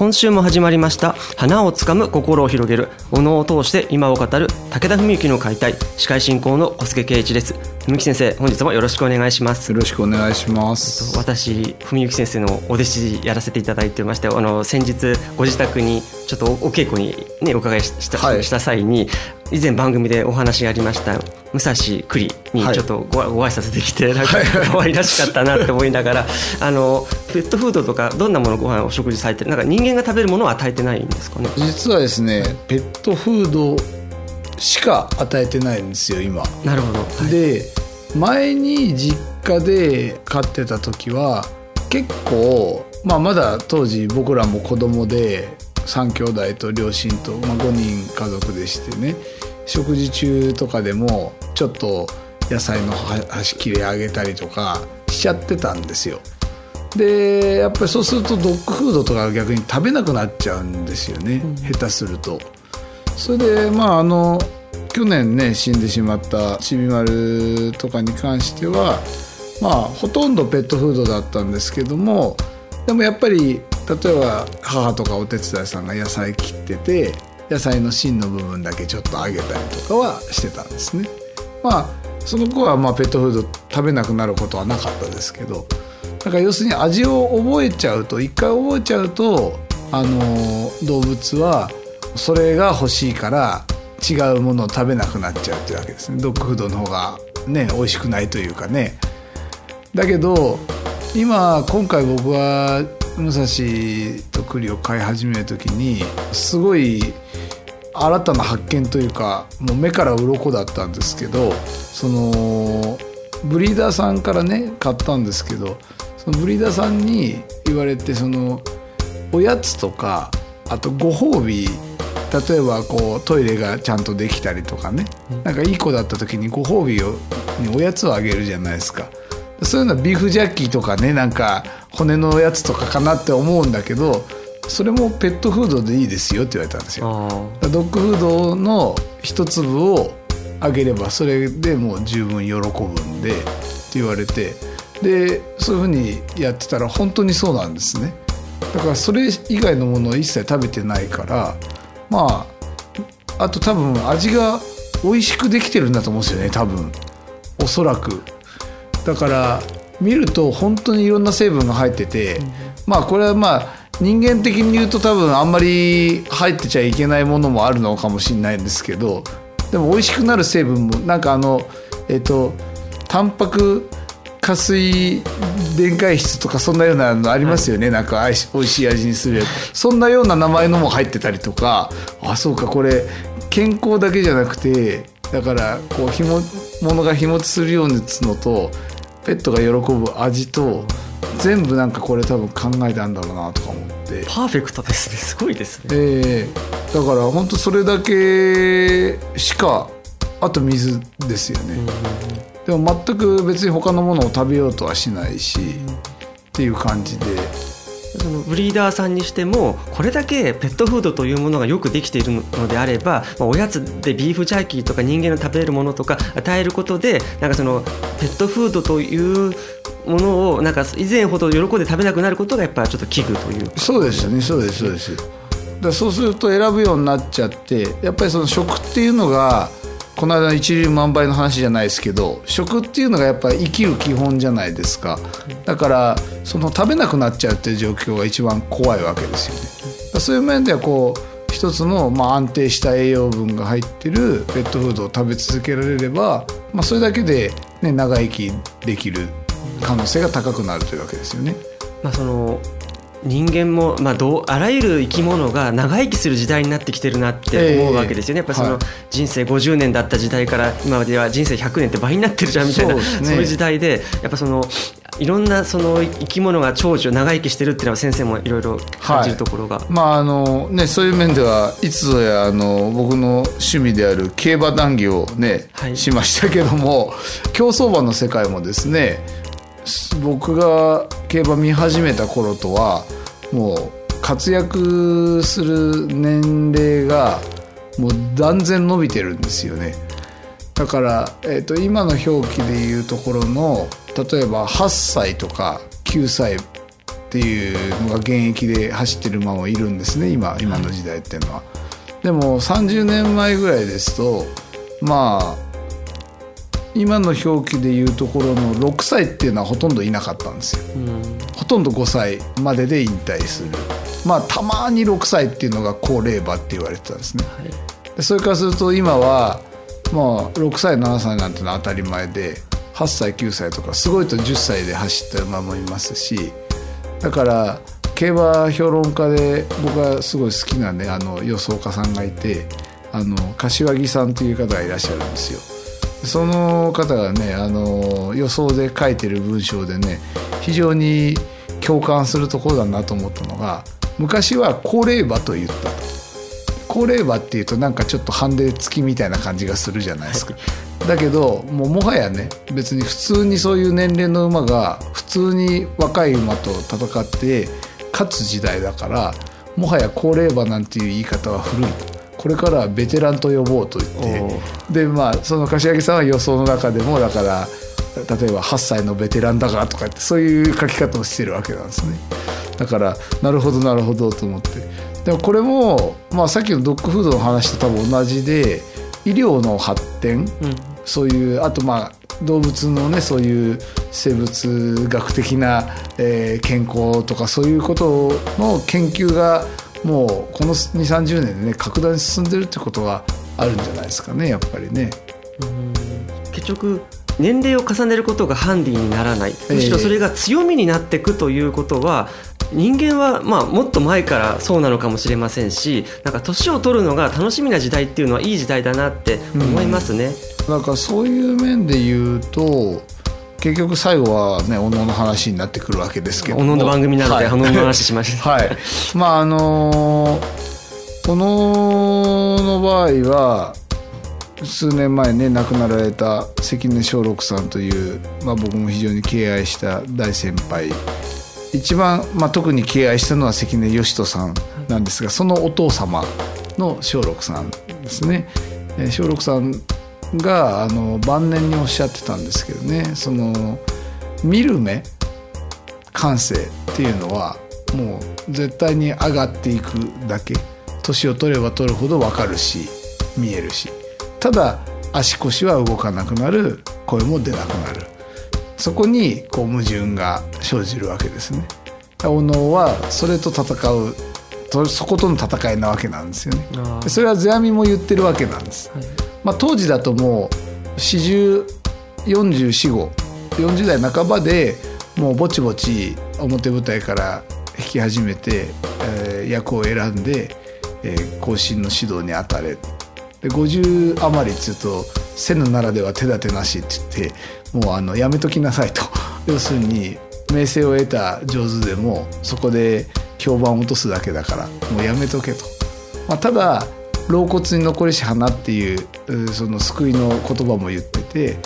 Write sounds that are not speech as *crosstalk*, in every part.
今週も始まりました。花をつかむ心を広げる。お能を通して今を語る武田文幸の解体。司会進行の小菅圭一です。文幸先生本日もよろしくお願いします。よろしくお願いします。私文幸先生のお弟子やらせていただいてましてあの先日ご自宅にちょっとお稽古にねお伺いしたはい、した際に以前番組でお話がありました武蔵栗にちょっとご,、ご挨拶できてなんか *laughs* 可愛らしかったなって思いながら *laughs* あのペットフードとかどんなものご飯お食事されてなんか人間が食べるものは与えてないんですかね？実はですねペットフードしか与えてないんですよ今。なるほど、はい、で前に実家で飼ってた時は結構、まあ、まだ当時僕らも子供で3兄弟と両親と、まあ、5人家族でしてね食事中とかでもちょっと野菜の端切れ上げたりとかしちゃってたんですよ。でやっぱりそうするとドッグフードとか逆に食べなくなっちゃうんですよね、うん、下手すると。それでまああの去年ね死んでしまったちびまるとかに関してはまあほとんどペットフードだったんですけどもでもやっぱり例えば母とかお手伝いさんが野菜切ってて野菜の芯の部分だけちょっと揚げたりとかはしてたんですね。まあその子はまあペットフード食べなくなることはなかったですけどだから要するに味を覚えちゃうと一回覚えちゃうとあの動物はそれが欲しいから違うものを食べなくなっちゃうっていうわけですねドッグフードの方がね美味しくないというかねだけど今今回僕は武蔵と栗を飼い始める時にすごい新たな発見というかもう目から鱗だったんですけどそのブリーダーさんからね買ったんですけどそのブリーダーさんに言われてそのおやつとかあとご褒美例えばこうトイレがちゃんとできたりとかね、なんかいい子だった時にご褒美をにおやつをあげるじゃないですか。そういうのはビーフジャッキーとかねなんか骨のやつとかかなって思うんだけどそれもペットフードでいいですよって言われたんですよ。ドッグフードの一粒をあげればそれでもう十分喜ぶんでって言われてでそういうふうにやってたら本当にそうなんですね。だからそれ以外のものを一切食べてないからまああと多分味が美味しくできてるんだと思うんですよね多分。おそらくだから見ると本当にいろんな成分が入ってて、うん、まあこれはまあ人間的に言うと多分あんまり入ってちゃいけないものもあるのかもしれないんですけどでも美味しくなる成分もなんかあのえっ、とタンパク加水電解質とかそんなようなのありますよね、はい、なんか美味しい味にするそんなような名前のも入ってたりとか。あそうかこれ健康だけじゃなくてだからこうひもものが日持ちするようにつのとペットが喜ぶ味と全部なんかこれ多分考えたんだろうなとか思って。パーフェクトですねすごいですね。ええー、だから本当それだけしかあと水ですよね、でも全く別に他のものを食べようとはしないし、っていう感じでそのブリーダーさんにしてもこれだけペットフードというものがよくできているのであれば、まあ、おやつでビーフジャーキーとか人間の食べるものとか与えることでなんかそのペットフードというものをなんか以前ほど喜んで食べなくなることがやっぱちょっと危惧というそうですよねそうですそうです。だそうすると選ぶようになっちゃってやっぱりその食っていうのがこの間の一粒万倍の話じゃないですけど食っていうのがやっぱり生きる基本じゃないですかだからその食べなくなっちゃうっていう状況が一番怖いわけですよねそういう面ではこう一つのまあ安定した栄養分が入ってるペットフードを食べ続けられれば、まあ、それだけで、ね、長生きできる可能性が高くなるというわけですよね。まあ、その人間も、まあ、どうあらゆる生き物が長生きする時代になってきてるなって思うわけですよね、やっぱその人生50年だった時代から今までは人生100年って倍になってるじゃんみたいなそう,、いう時代でやっぱそのいろんなその生き物が長寿長生きしてるっていうのは先生もいろいろ感じるところが、はい、まああのね、そういう面ではいつぞやあの僕の趣味である競馬談義をね、はい、しましたけども競走馬の世界もですね僕が競馬見始めた頃とはもう活躍する年齢がもう断然伸びてるんですよね。だから、えーと、今の表記でいうところの例えば8歳とか9歳っていうのが現役で走ってる馬もいるんですね今今の時代っていうのは。でも30年前ぐらいですとまあ今の表記でいうところの6歳っていうのはほとんどいなかったんですよ、うん、ほとんど5歳までで引退する。まあたまに6歳っていうのが高齢馬って言われてたんですね、はい、それからすると今はまあ6歳7歳なんてのは当たり前で8歳9歳とかすごいと10歳で走った馬もいますしだから競馬評論家で僕はすごい好きなねあの予想家さんがいてあの柏木さんという方がいらっしゃるんですよその方がねあの予想で書いてる文章でね非常に共感するところだなと思ったのが昔は高齢馬と言った。と高齢馬っていうとなんかちょっとハンデ付きみたいな感じがするじゃないですか、だけどもうもはやね別に普通にそういう年齢の馬が普通に若い馬と戦って勝つ時代だからもはや高齢馬なんていう言い方は古いとこれからはベテランと呼ぼうと言ってでまあその柏木さんは予想の中でもだから例えば8歳のベテランだからとかってそういう書き方をしてるわけなんですね。だからなるほどなるほどと思って。でもこれも、まあ、さっきのドッグフードの話と多分同じで医療の発展、うん、そういうあとまあ動物のねそういう生物学的な、えー、健康とかそういうことの研究がもうこの2 3 0年でね格段に進んでるってことがあるんじゃないですかねやっぱりね。結局年齢を重ねることがハンディにならないむしろそれが強みになっていくということは、えー、人間はまあもっと前からそうなのかもしれませんしなんか年を取るのが楽しみな時代っていうのはいい時代だなって思いますね。うん、なんかそういう面で言うと結局最後はねおのの話になってくるわけですけどおのの番組なので、はい、おのの話しました。はい。まああのおのの場合は数年前ね亡くなられた関根松六さんという、まあ、僕も非常に敬愛した大先輩。一番、まあ、特に敬愛したのは関根義人さんなんですがそのお父様の松六さんですね。松六さんがあの晩年におっしゃってたんですけどねその見る目感性っていうのはもう絶対に上がっていくだけ年を取れば取るほど分かるし見えるしただ足腰は動かなくなる声も出なくなるそこにこう矛盾が生じるわけですね。お能はそれと戦うそことの戦いなわけなんですよね。それは世阿弥も言ってるわけなんです。はいまあ、当時だともう四十4440代半ばでもうぼちぼち表舞台から弾き始めて、えー、役を選んで、えー、後進の指導に当たれで50余りっつうと「千のならでは手立てなし」って言ってもうあのやめときなさいと *laughs* 要するに名声を得た上手でもそこで評判を落とすだけだからもうやめとけと。まあ、ただ老骨に残りし花っていうその救いの言葉も言ってて、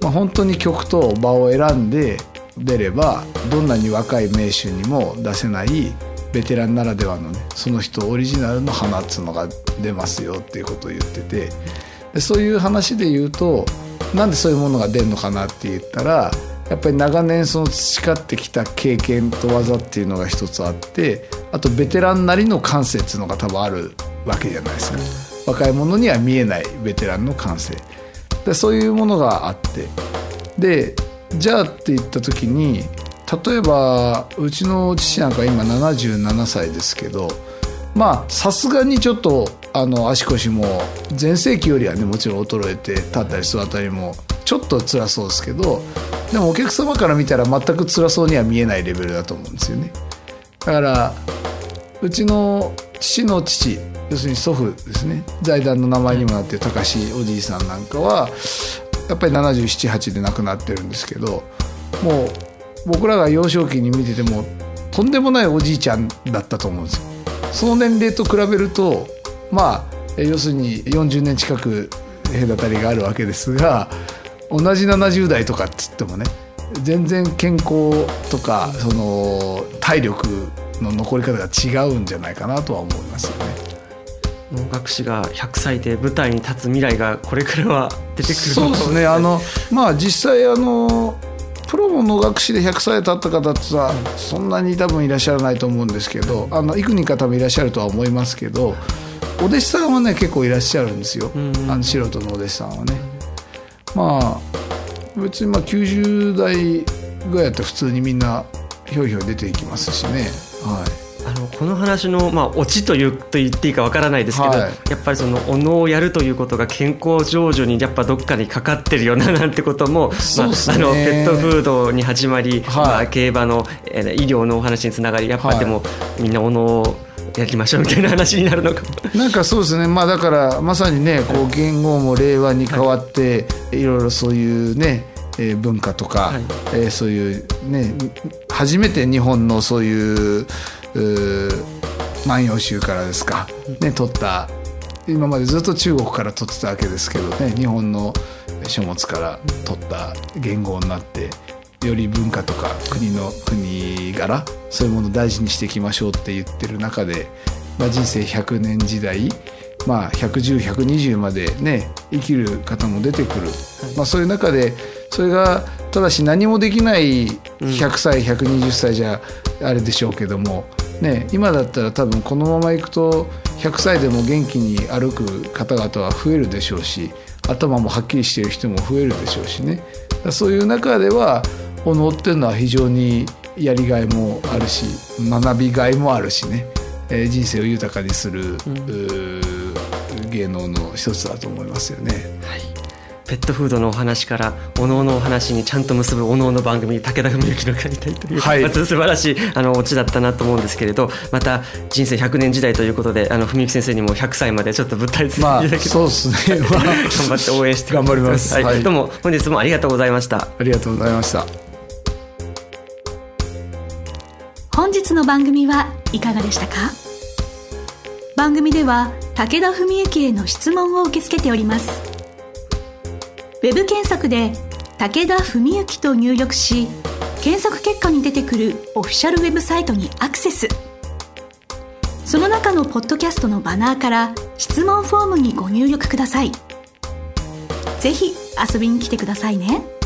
まあ、本当に曲と場を選んで出ればどんなに若い名手にも出せないベテランならではのねその人オリジナルの花っつうのが出ますよっていうことを言っててでそういう話で言うとなんでそういうものが出るのかなって言ったらやっぱり長年その培ってきた経験と技っていうのが一つあってあとベテランなりの感性っていうのが多分あるわけじゃないですか。若い者には見えないベテランの感性。でそういうものがあって。でじゃあって言った時に例えばうちの父なんか今77歳ですけどまあさすがにちょっとあの足腰も全盛期よりはねもちろん衰えて立ったり座ったりもちょっと辛そうですけどでもお客様から見たら全く辛そうには見えないレベルだと思うんですよね。だからうちの父の父要するに祖父ですね財団の名前にもなってる高志おじいさんなんかはやっぱり778で亡くなってるんですけどもう僕らが幼少期に見ててもとんでもないおじいちゃんだったと思うんですよ。その年齢と比べるとまあ要するに40年近く隔たりがあるわけですが同じ70代とかっつってもね全然健康とかその体力の残り方が違うんじゃないかなとは思いますよね。能楽師が100歳で舞台に立つ未来がこれからは出てくるそうですね。あのまあ実際あのプロの能楽師で100歳経った方ってさそんなに多分いらっしゃらないと思うんですけどあの幾人か多分いらっしゃるとは思いますけどお弟子さんはね結構いらっしゃるんですよ、あの素人のお弟子さんはね。まあ別にまあ90代ぐらいやったら普通にみんなひょいひょい出ていきますしね。はいあのこの話の、まあ、オチというと言っていいかわからないですけど、はい、やっぱりそのお能をやるということが健康長寿にやっぱどっかにかかってるよななんてことも、ね、まあ、あのペットフードに始まり、はい、まあ、競馬の、えー、医療のお話につながりやっぱでも、はい、みんなお能をやりましょうみたいな話になるのかなんかそうですね。まあだからまさにねこう言語も令和に変わって、い、ろいろそういうねえー、文化とか、はい、えー、そういうね初めて日本のそういう万葉集からですか、ね、取った。今までずっと中国から取ってたわけですけどね日本の書物から取った言語になってより文化とか国の国柄そういうものを大事にしていきましょうって言ってる中で、まあ、人生100年時代まあ、110120までね生きる方も出てくる、まあ、そういう中でそれがただし何もできない100歳120歳じゃあれでしょうけどもね、今だったら多分このままいくと100歳でも元気に歩く方々は増えるでしょうし頭もはっきりしている人も増えるでしょうしね。そういう中ではお能っていうのは非常にやりがいもあるし学びがいもあるしね、えー、人生を豊かにする、うん、芸能の一つだと思いますよね。はいペットフードのお話からおのおのお話にちゃんと結ぶおのおの番組武田文幸の借りたいという、はい、ま素晴らしいあのオチだったなと思うんですけれどまた人生100年時代ということであの文幸先生にも100歳までちょっと舞台ついていただけ、まあ、そうですね、*laughs* 頑張って応援して頑張ります、はい、はい、どうも本日もありがとうございました。ありがとうございました。本日の番組はいかがでしたか？番組では武田文幸への質問を受け付けておりますウェブ検索で武田文幸と入力し検索結果に出てくるオフィシャルウェブサイトにアクセスその中のポッドキャストのバナーから質問フォームにご入力くださいぜひ遊びに来てくださいね。